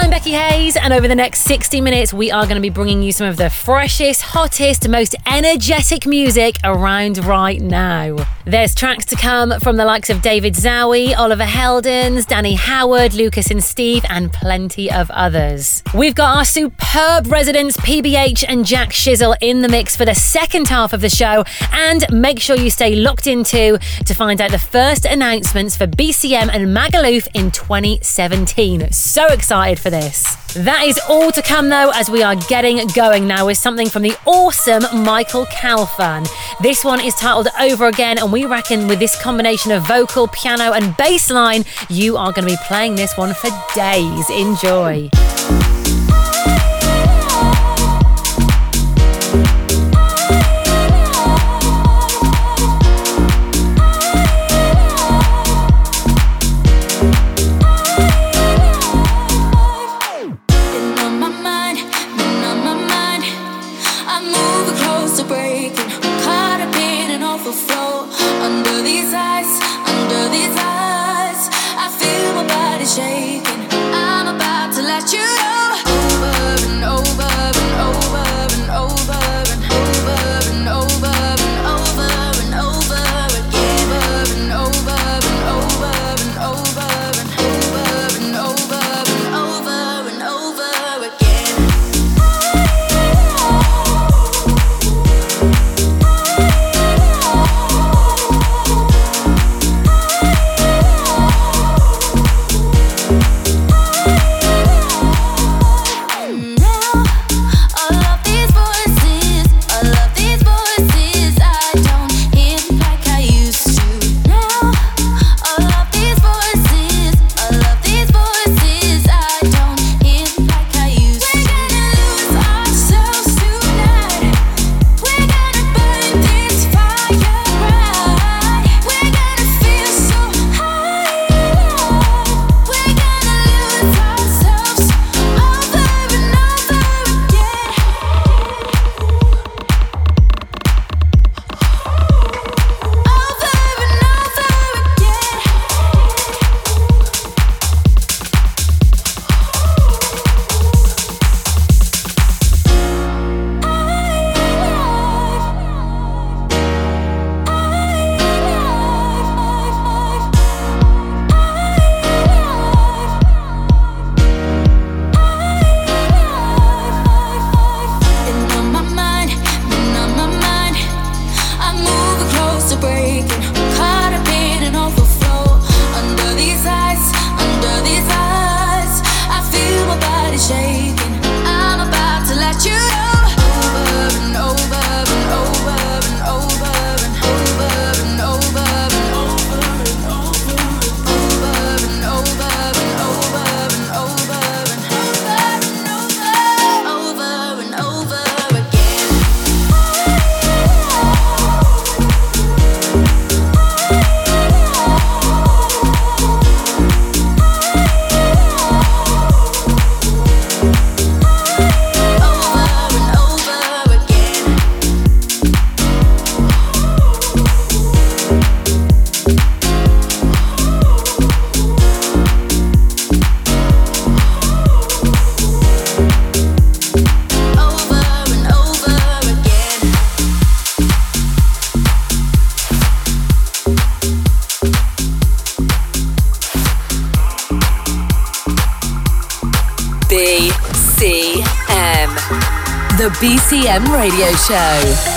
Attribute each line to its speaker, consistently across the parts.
Speaker 1: I'm Becky Hayes, and over the next 60 minutes, we are going to be bringing you some of the freshest, hottest, most energetic music around right now. There's tracks to come from the likes of David Zowie, Oliver Heldens, Danny Howard, Lucas and Steve, and plenty of others. We've got our superb residents PBH and Jack Shizzle in the mix for the second half of the show, and make sure you stay locked into to find out the first announcements for BCM and Magaluf in 2017. So excited for this. That is all to come though, as we are getting going now with something from the awesome Michael Calfan. This one is titled Over Again, and we reckon with this combination of vocal, piano, and bass line, you are going to be playing this one for days. Enjoy.
Speaker 2: Radio Show.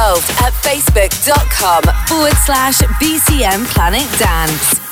Speaker 3: Involved at facebook.com forward slash BCM Planet Dance.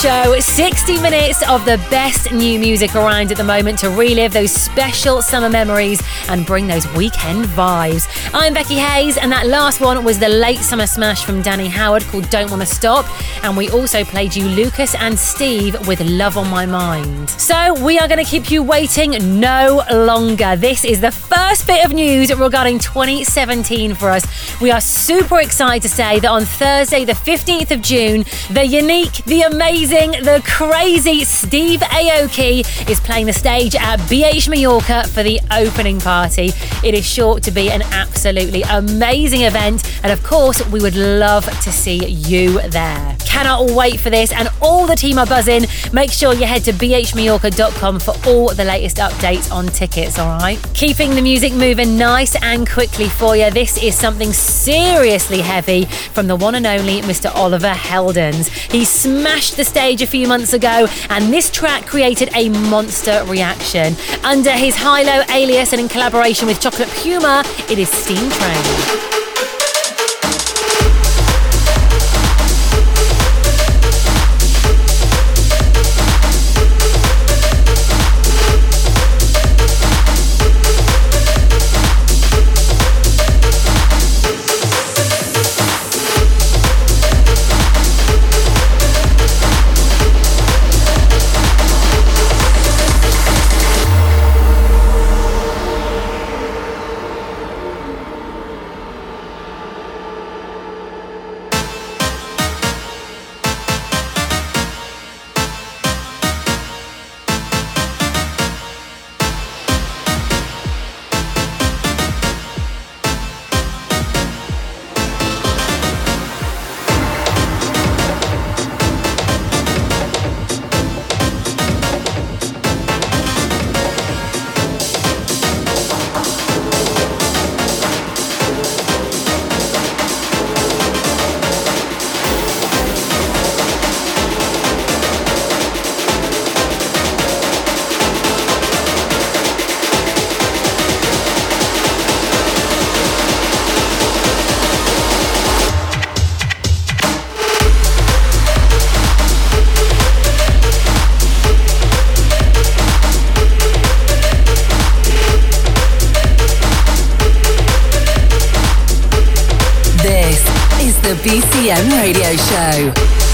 Speaker 1: Show 60 minutes of the best new music around at the moment to relive those special summer memories and bring those weekend vibes. I'm Becky Hayes, and that last one was the late summer smash from Danny Howard called Don't Wanna Stop. And we also played you Lucas and Steve with Love on My Mind. So we are going to keep you waiting no longer. This is the first bit of news regarding 2017 for us. We are super excited to say that on Thursday, the 15th of June, the unique, the amazing, the crazy Steve Aoki is playing the stage at BH Mallorca for the opening party. It is sure to be an absolutely amazing event, and of course, we would love to see you there. Cannot wait for this, and all the team are buzzing. Make sure you head to bhmallorca.com for all the latest updates on tickets, alright? Keeping the music moving nice and quickly for you, this is something seriously heavy from the one and only Mr. Oliver Heldens. He smashed the stage a few months ago, and this track created a monster reaction. Under his HI-LO alias and in collaboration with Chocolate Puma, it is Steam Train.
Speaker 3: BCM radio show.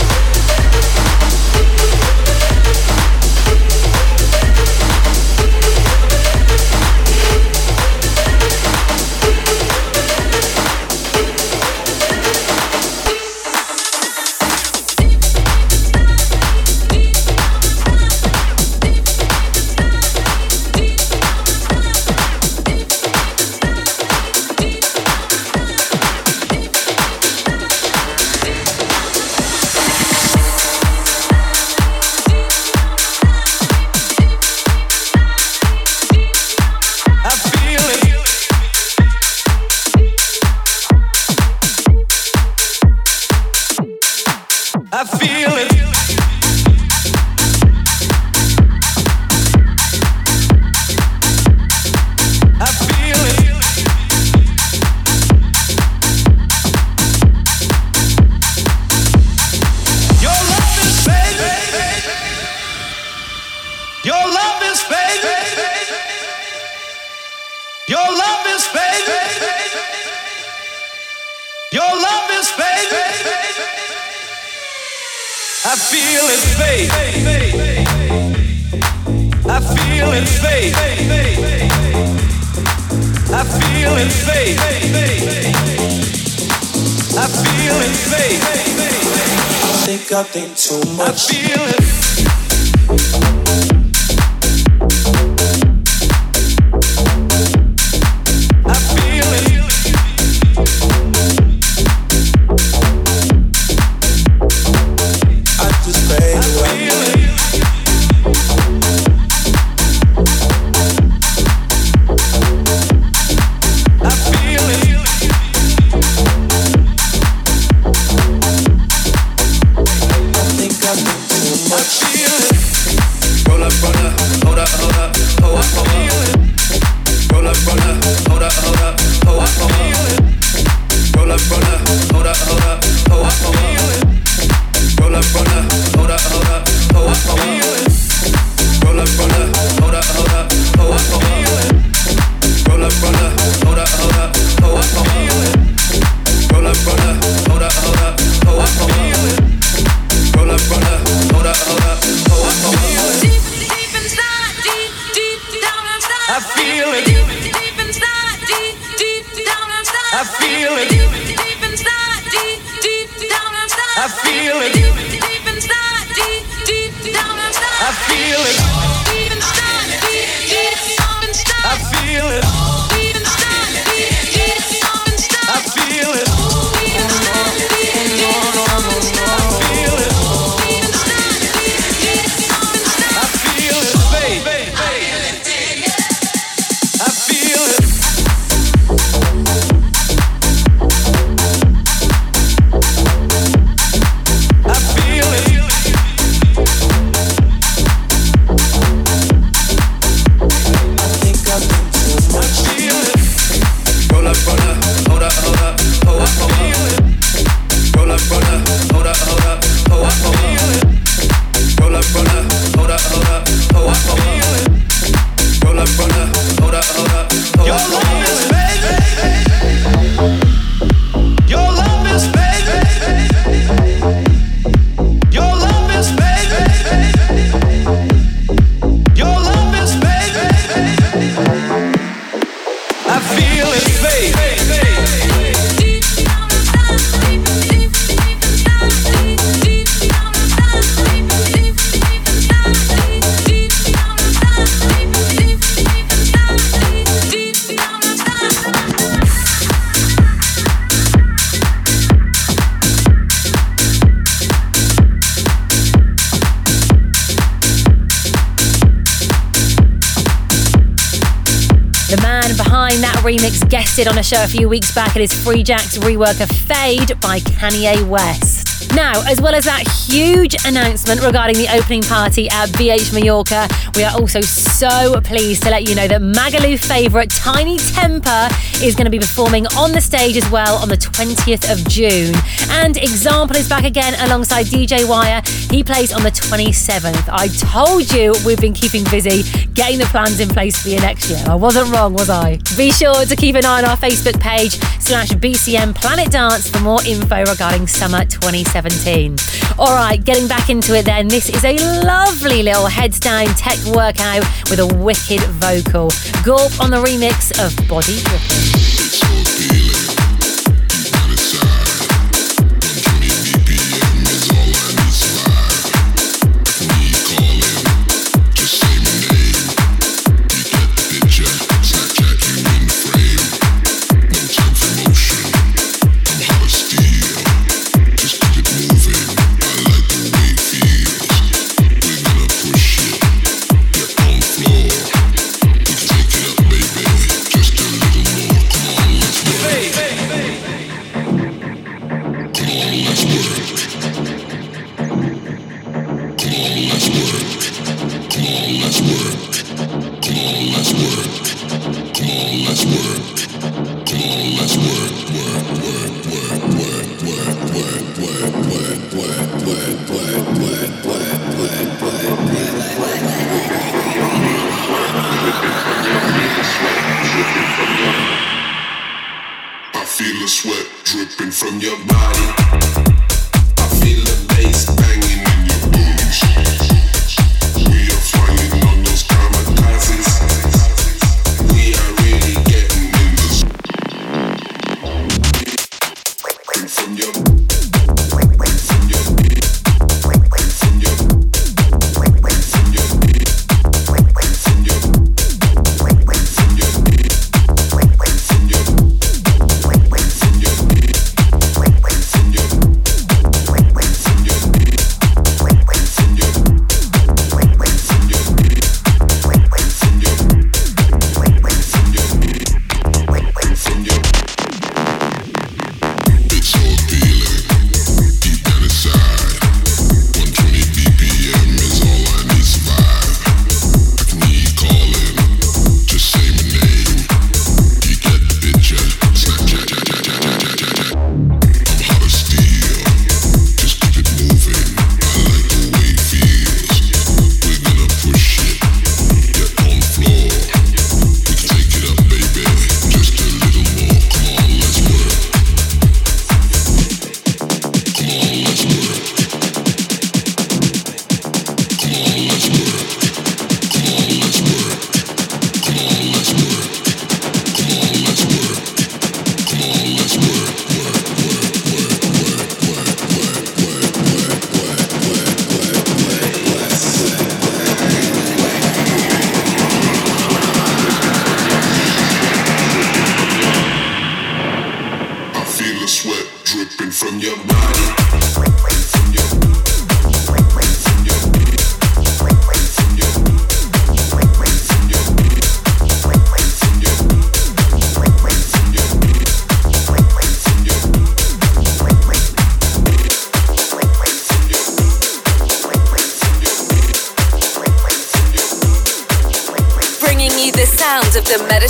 Speaker 1: On a show a few weeks back. It is Free Jack's rework of Fade by Kanye West.
Speaker 4: Now, as well as that huge announcement regarding the opening party at BH Mallorca, we are also so pleased to let you know that Magaluf favourite Tinie Tempah is going to be performing on the stage as well on the 20th of June. And Example is back again alongside DJ Wire. He plays on the 27th. I told you we've been keeping busy getting the plans in place for you next year. I wasn't wrong, was I? Be sure to keep an eye on our Facebook page slash BCM Planet Dance for more info regarding summer 2017. All right, getting back into it then. This is a lovely little heads down tech workout with a wicked vocal. Gulp on the remix of Body Dripping.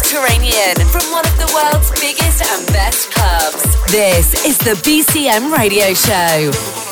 Speaker 2: Mediterranean from one of the world's biggest and best clubs. This is the BCM Radio Show.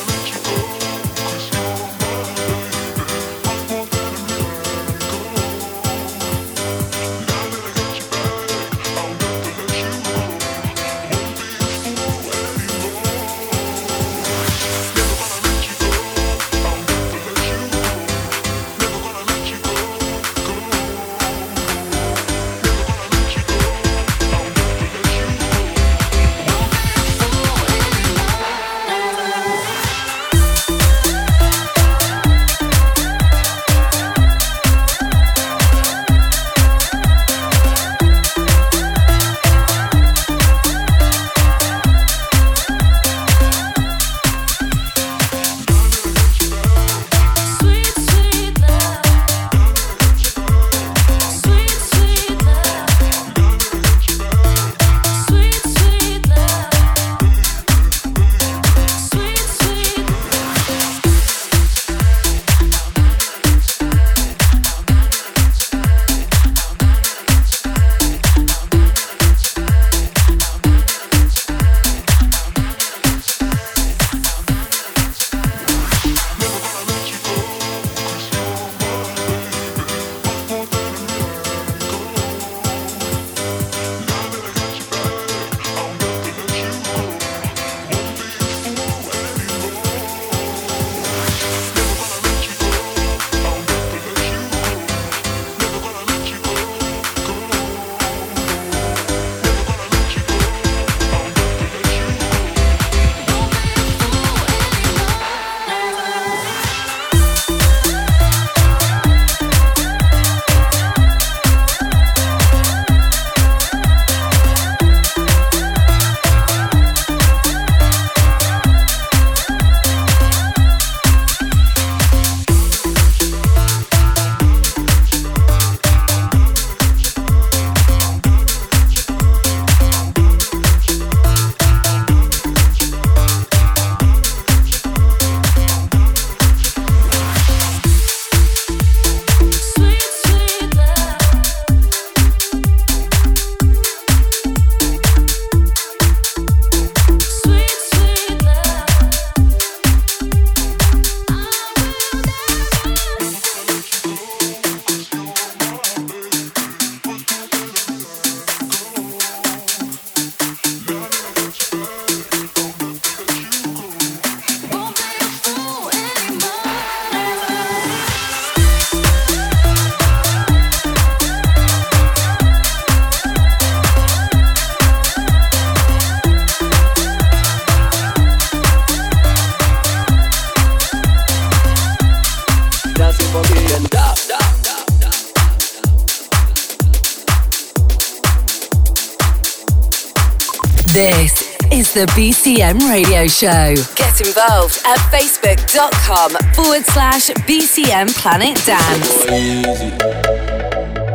Speaker 2: The BCM Radio Show. Get involved at facebook.com forward slash BCM Planet Dance.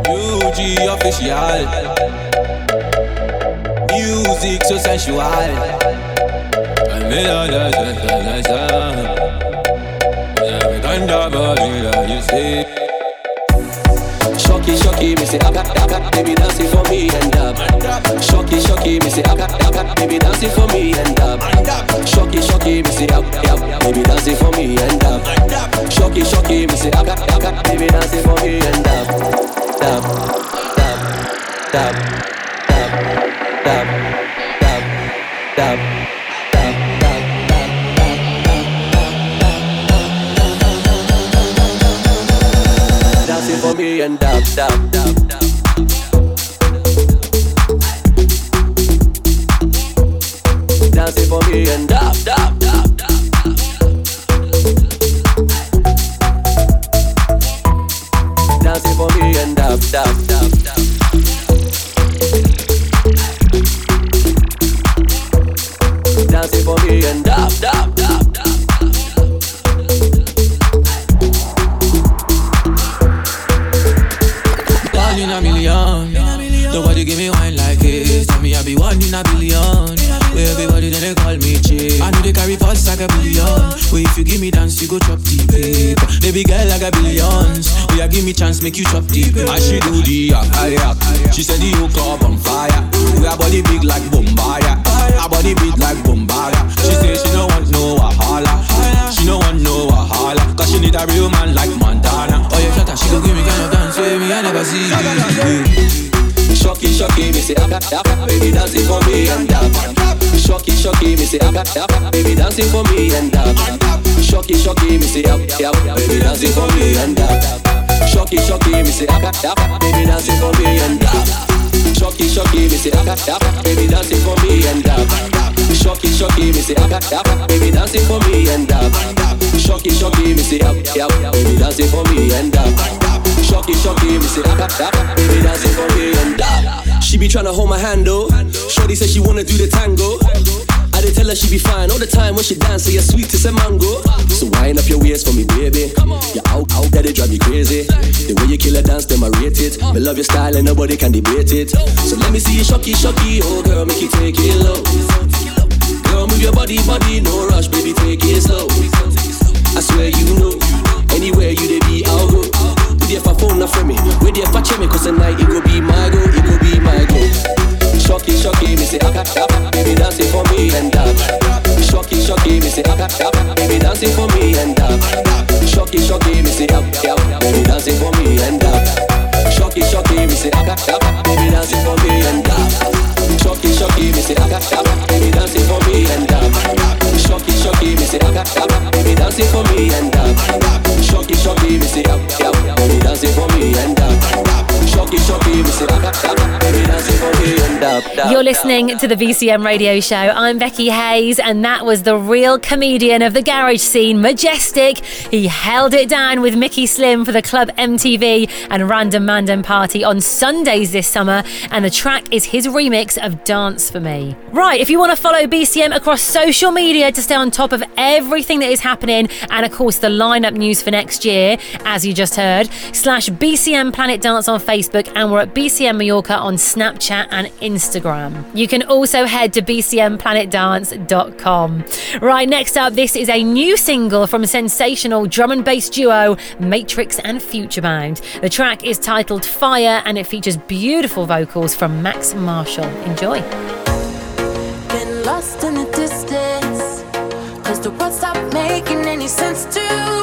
Speaker 5: UG official. Music so sensual. I made all the sense Every time that body that you see.
Speaker 6: Shocky, shocky, me say, akka, akka, baby dancing for me and dab. Shocky, shocky, me say, baby dancing for me and dab. Shocky, shocky, me say, akka, akka, baby dancing for me and dab. Shocky, shocky, me say, akka, akka, baby dancing for me and dab. Dab, dab, dab, dab, dab, dab, dab, dab, dab, dancing for me and dab, dab.
Speaker 5: Up,
Speaker 6: baby for me and dab. Shocky, shocky, me say akka, akka, baby dancing for me and dab. She be tryna hold my hand though. Shorty said she wanna do the tango. I did tell her she be fine all the time when she dance, so you're sweet as a mango. So wind up your waist for me, baby. You're out, out there, they drive me crazy. The way you kill a dance, them I rate it. Me love your style and nobody can debate it. So let me see you shocky, shocky, oh girl, make you take it low. Girl, move your body, body, no rush, baby, take it slow. I swear you know, anywhere you they be, I'll go. With your phone, not for me. With your for me, cause tonight it go be my go, it go be my go. Shocky, shocky, me say, akka, akka, baby, dancing for me and dab. Shocky, shocky, me say, akka, akka, baby, dancing for me and dab. Shocky, shocky, me say, up, up, baby, dancing for me and dab. Shocky, shocky, me say, akka, akka, baby, dancing for me and dab. Shocky, shocky, me say, akka, akka,
Speaker 1: You're listening to the BCM radio show. I'm Becky Hayes, and that was the real comedian of the garage scene, Majestic. He held it down with Mickey Slim for the Club MTV and Random Mandem Party on Sundays this summer, and the track is his remix of Dance for Me. Right, if you want to follow BCM across social media to stay on top of everything that is happening, and of course the lineup news for next year, as you just heard, slash BCM Planet Dance on Facebook, and we're at BCM Mallorca on Snapchat and Instagram. You can also head to bcmplanetdance.com. Right, next up, this is a new single from sensational drum and bass duo Matrix and Futurebound. The track is titled Fire and it features beautiful vocals from Max Marshall. Enjoy.
Speaker 7: Lost in the distance. Cause the words stop making any sense to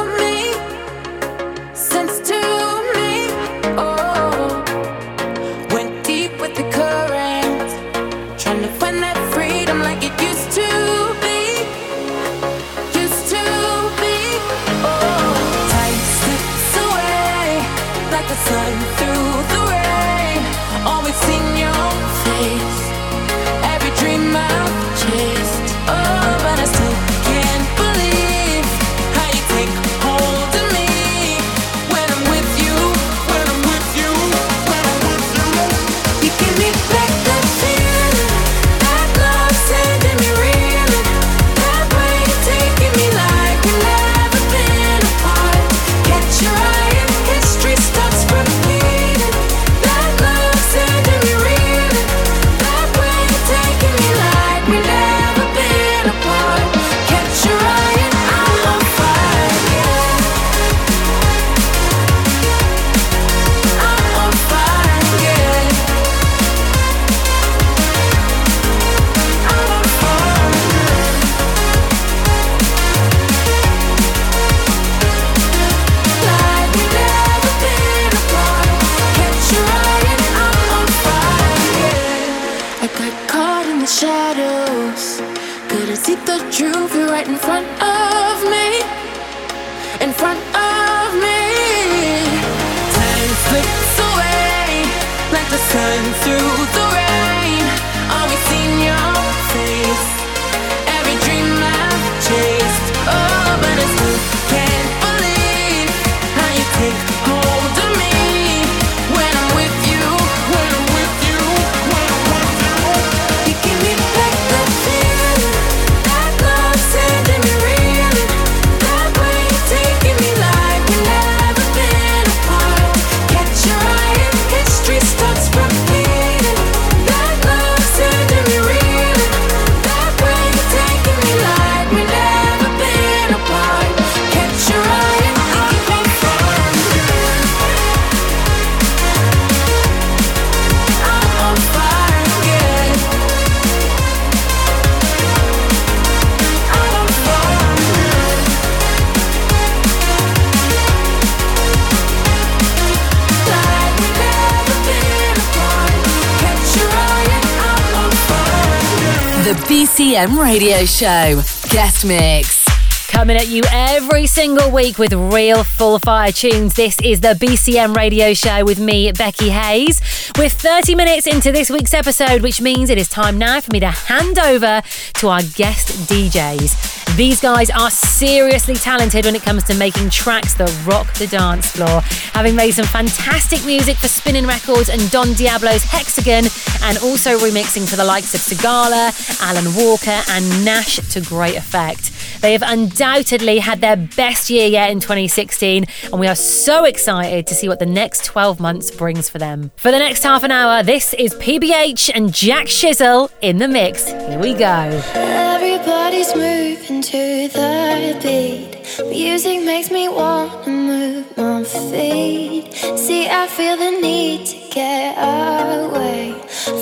Speaker 3: BCM Radio Show. Guest Mix.
Speaker 1: Coming at you every single week with real full fire tunes. This is the BCM radio show with me, Becky Hayes. We're 30 minutes into this week's episode, which means it is time now for me to hand over to our guest DJs. These guys are seriously talented when it comes to making tracks that rock the dance floor, having made some fantastic music for Spinnin' Records and Don Diablo's Hexagon, and also remixing for the likes of Sigala, Alan Walker, and Nash to great effect. They have undoubtedly had their best year yet in 2016, and we are so excited to see what the next 12 months brings for them. For the next half an hour, this is PBH and Jack Shizzle in the mix. Here we go.
Speaker 8: Everybody's moving to the beat. Music makes me want to move my feet. See, I feel the need to get away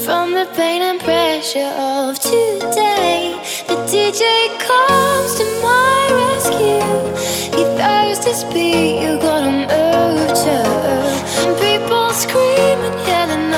Speaker 8: from the pain and pressure of today. The DJ comes to my rescue. He throws this beat, you gotta move to. People screaming, yelling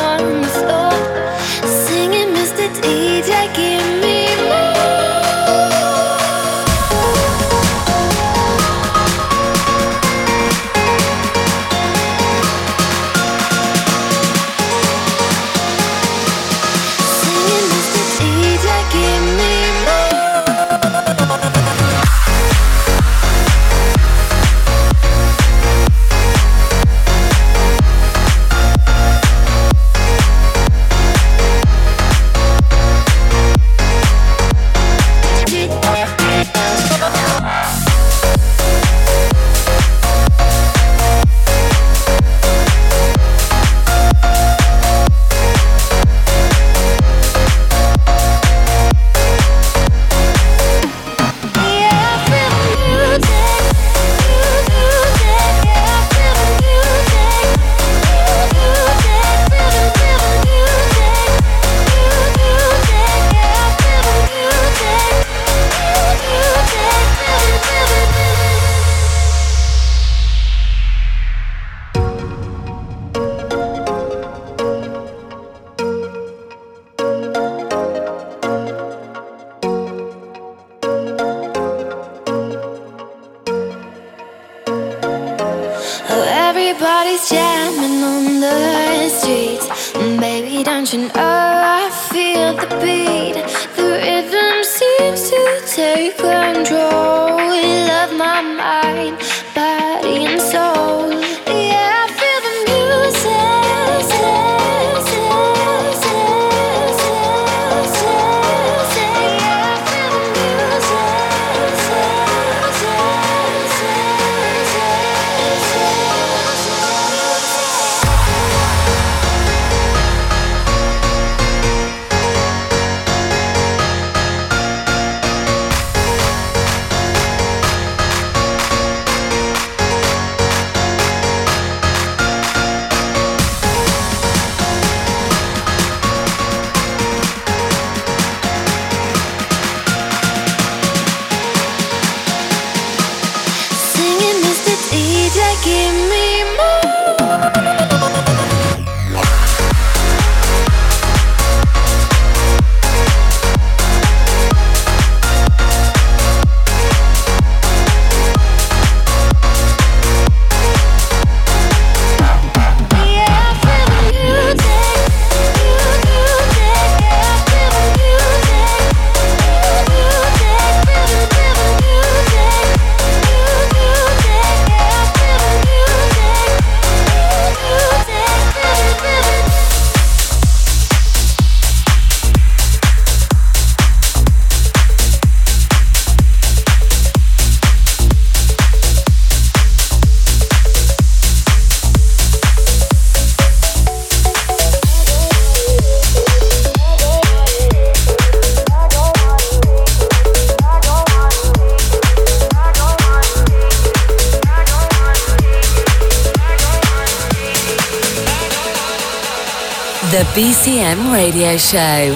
Speaker 3: BCM Radio Show.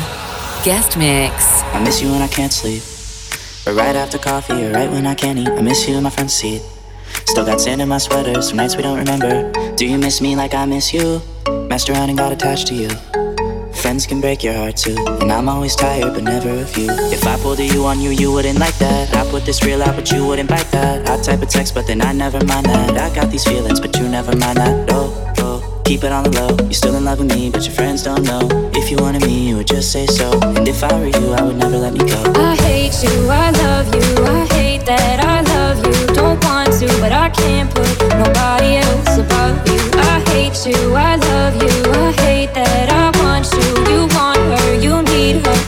Speaker 3: Guest Mix.
Speaker 9: I miss you when I can't sleep. Or right after coffee, or right when I can't eat. I miss you in my front seat. Still got sand in my sweaters from nights we don't remember. Do you miss me like I miss you? Messed around and got attached to you. Friends can break your heart too. And I'm always tired, but never of you. If I pulled a you on you, you wouldn't like that. I put this real out, but you wouldn't bite that. I type a text, but then I never mind that. I got these feelings, but you never mind that. Oh, keep it on the low. You're still in love with me, but your friends don't know. If you wanted me, you would just say so. And if I were you, I would never let me go.
Speaker 7: I hate you, I love you, I hate that I love you. Don't want to, but I can't put nobody else above you. I hate you, I love you, I hate that I want you. You want her, you need her,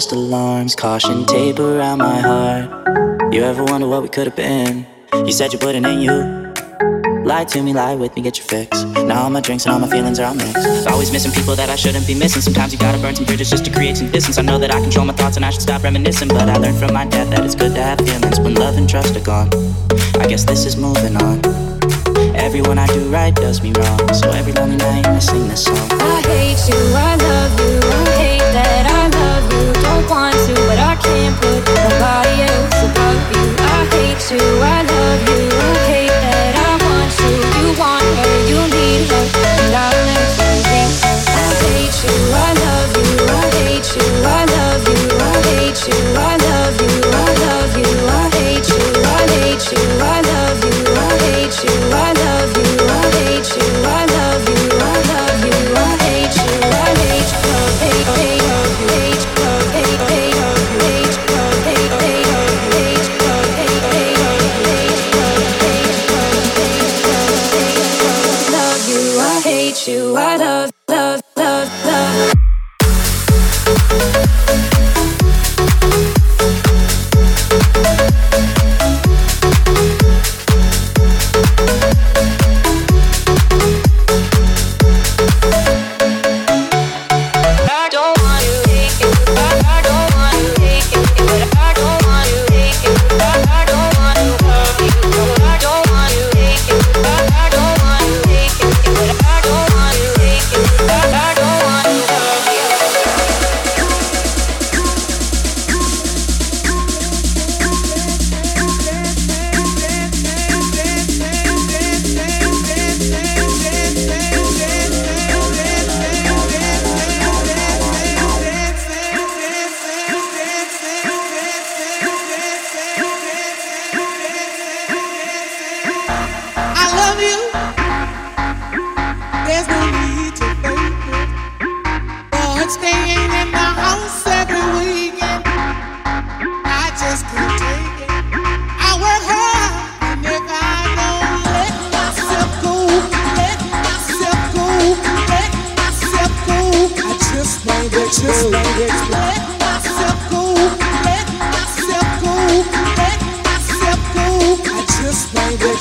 Speaker 9: just alarms, caution tape around my heart. You ever wonder what we could have been? You said you wouldn't, ain't you? Lie to me, lie with me, get your fix. Now all my drinks and all my feelings are all mixed. Always missing people that I shouldn't be missing. Sometimes you gotta burn some bridges just to create some distance. I know that I control my thoughts and I should stop reminiscing. But I learned from my dad that it's good to have feelings when love and trust are gone. I guess this is moving on. Everyone I do right does me wrong. So every lonely night I sing this song.
Speaker 7: I hate you, I love you, I want to, but I can't put nobody else above you. I hate you, I love you, I hate that I want you. You want her, you need her, and I'll never be her. I hate you, I love you,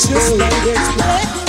Speaker 10: just like explain.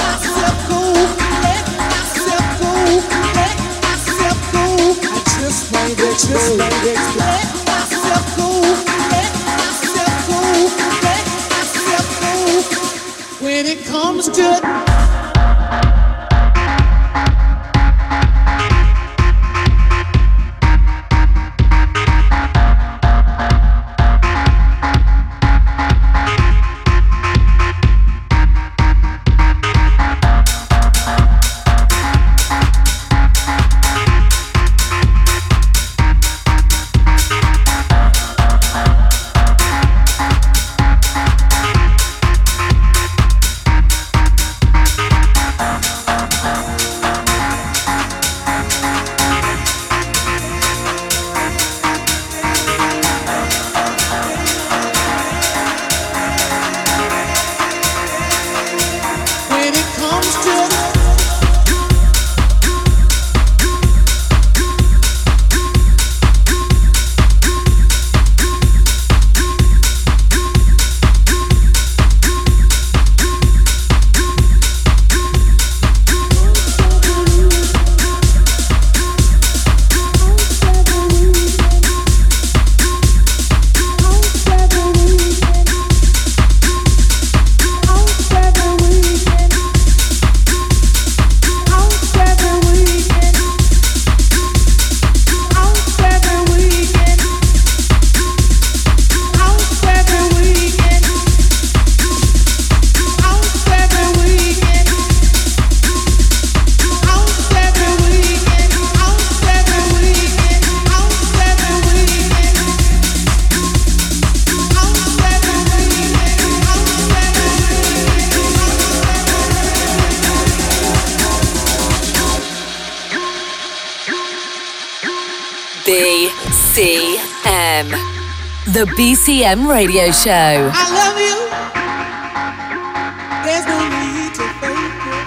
Speaker 3: BCM. The BCM Radio Show.
Speaker 10: I love you. There's no need to fake it.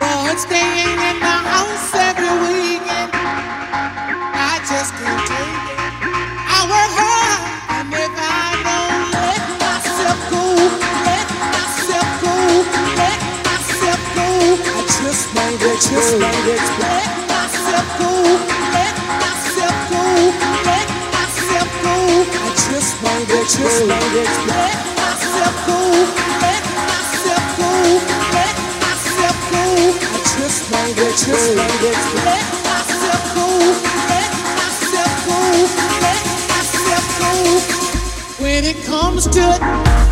Speaker 10: But staying in the house every weekend, I just can't take it. I work hard, and if I don't let myself go, let myself go, let myself go, I just might let When it comes to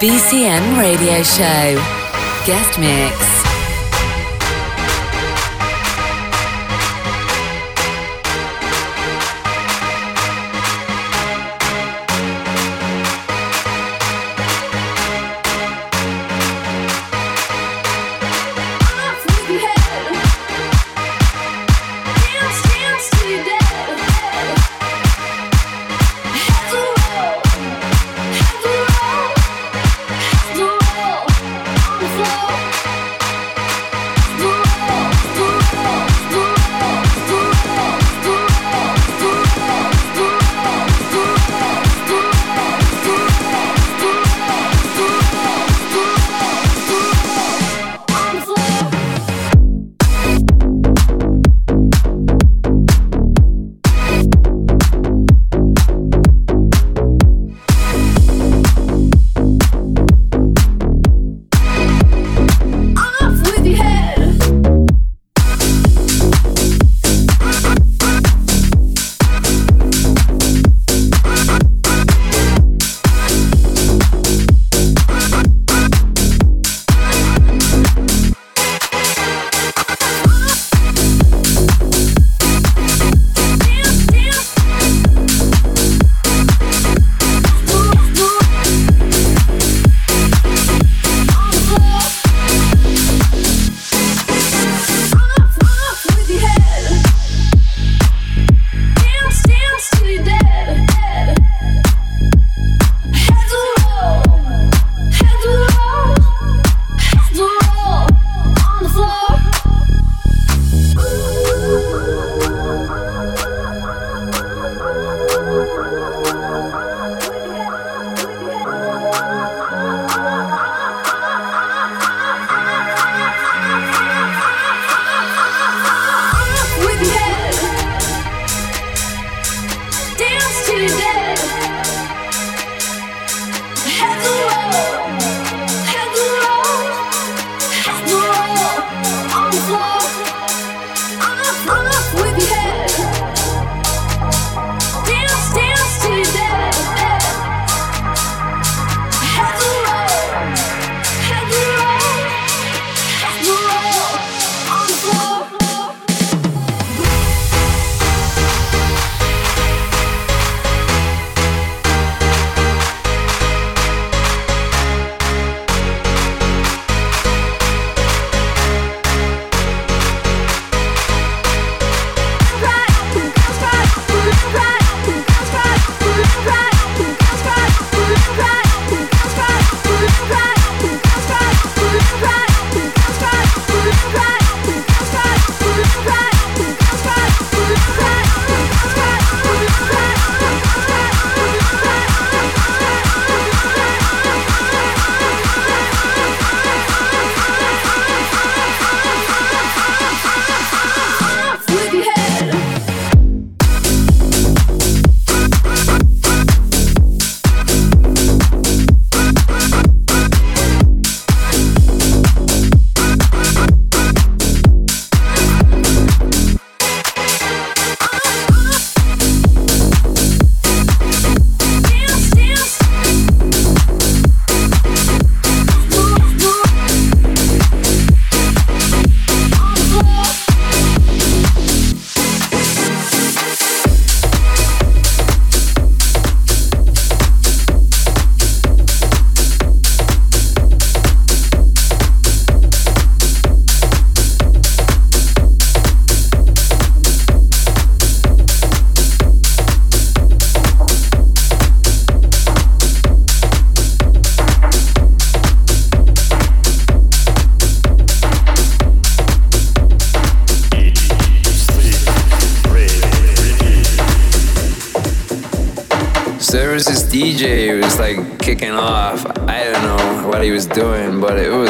Speaker 3: BCM Radio Show. Guest Mix.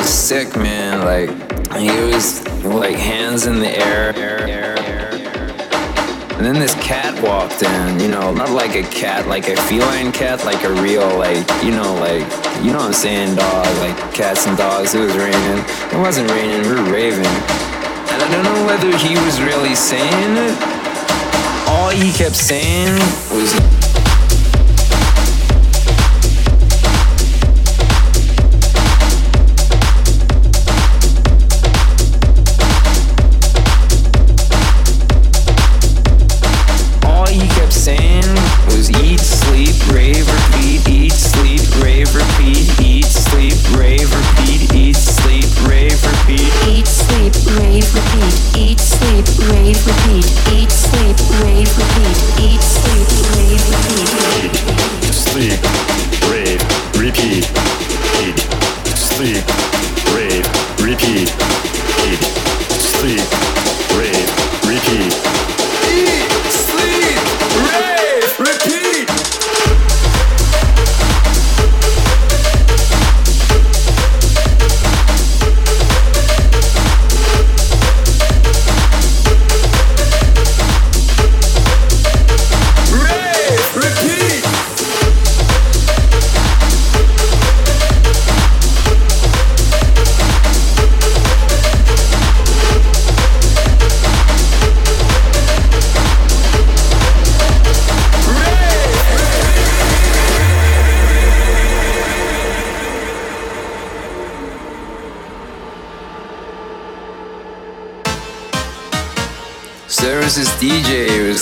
Speaker 11: Sick, man. Like he was like hands in the air. And then this cat walked in, you know, not like a cat, like a feline cat, like a real, like, you know, like, you know what I'm saying, dog, like cats and dogs. It was raining. It wasn't raining, we were raving. And I don't know whether he was really saying it. All he kept saying was.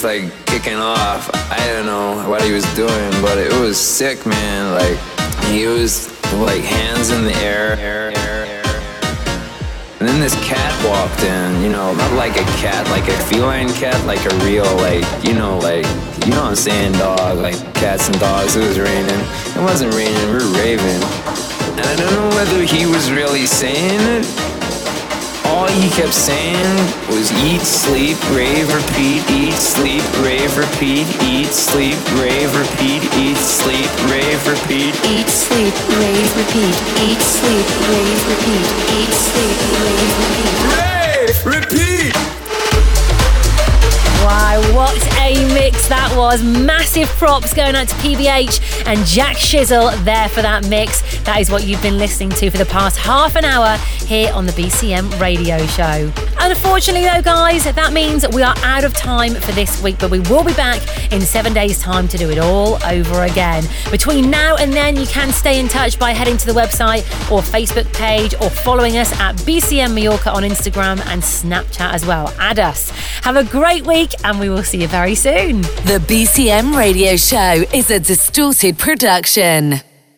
Speaker 11: Like kicking off. I don't know what he was doing, but it was sick, man. Like he was like hands in the air. And then this cat walked in, you know, not like a cat, like a feline cat, like a real, like, you know, like, you know what I'm saying, dog, like cats and dogs. It was raining. It wasn't raining, we were raving. And I don't know whether he was really saying it all he kept saying was eat, sleep, rave, repeat, eat, sleep, rave, repeat, eat, sleep, rave, repeat, eat, sleep, rave, repeat.
Speaker 7: Eat, sleep, rave, repeat. Eat, sleep, rave, repeat. Eat, sleep, rave, repeat.
Speaker 12: Rave, repeat.
Speaker 1: Wow, what a mix that was. Massive props going out to PBH and Jack Shizzle there for that mix. That is what you've been listening to for the past half an hour here on the BCM radio show. Unfortunately, though, guys, that means we are out of time for this week, but we will be back in seven days' time to do it all over again. Between now and then, you can stay in touch by heading to the website or Facebook page or following us at BCM Mallorca on Instagram and Snapchat as well. Add us. Have a great week, and we will see you very soon.
Speaker 3: The BCM radio show is a distorted production.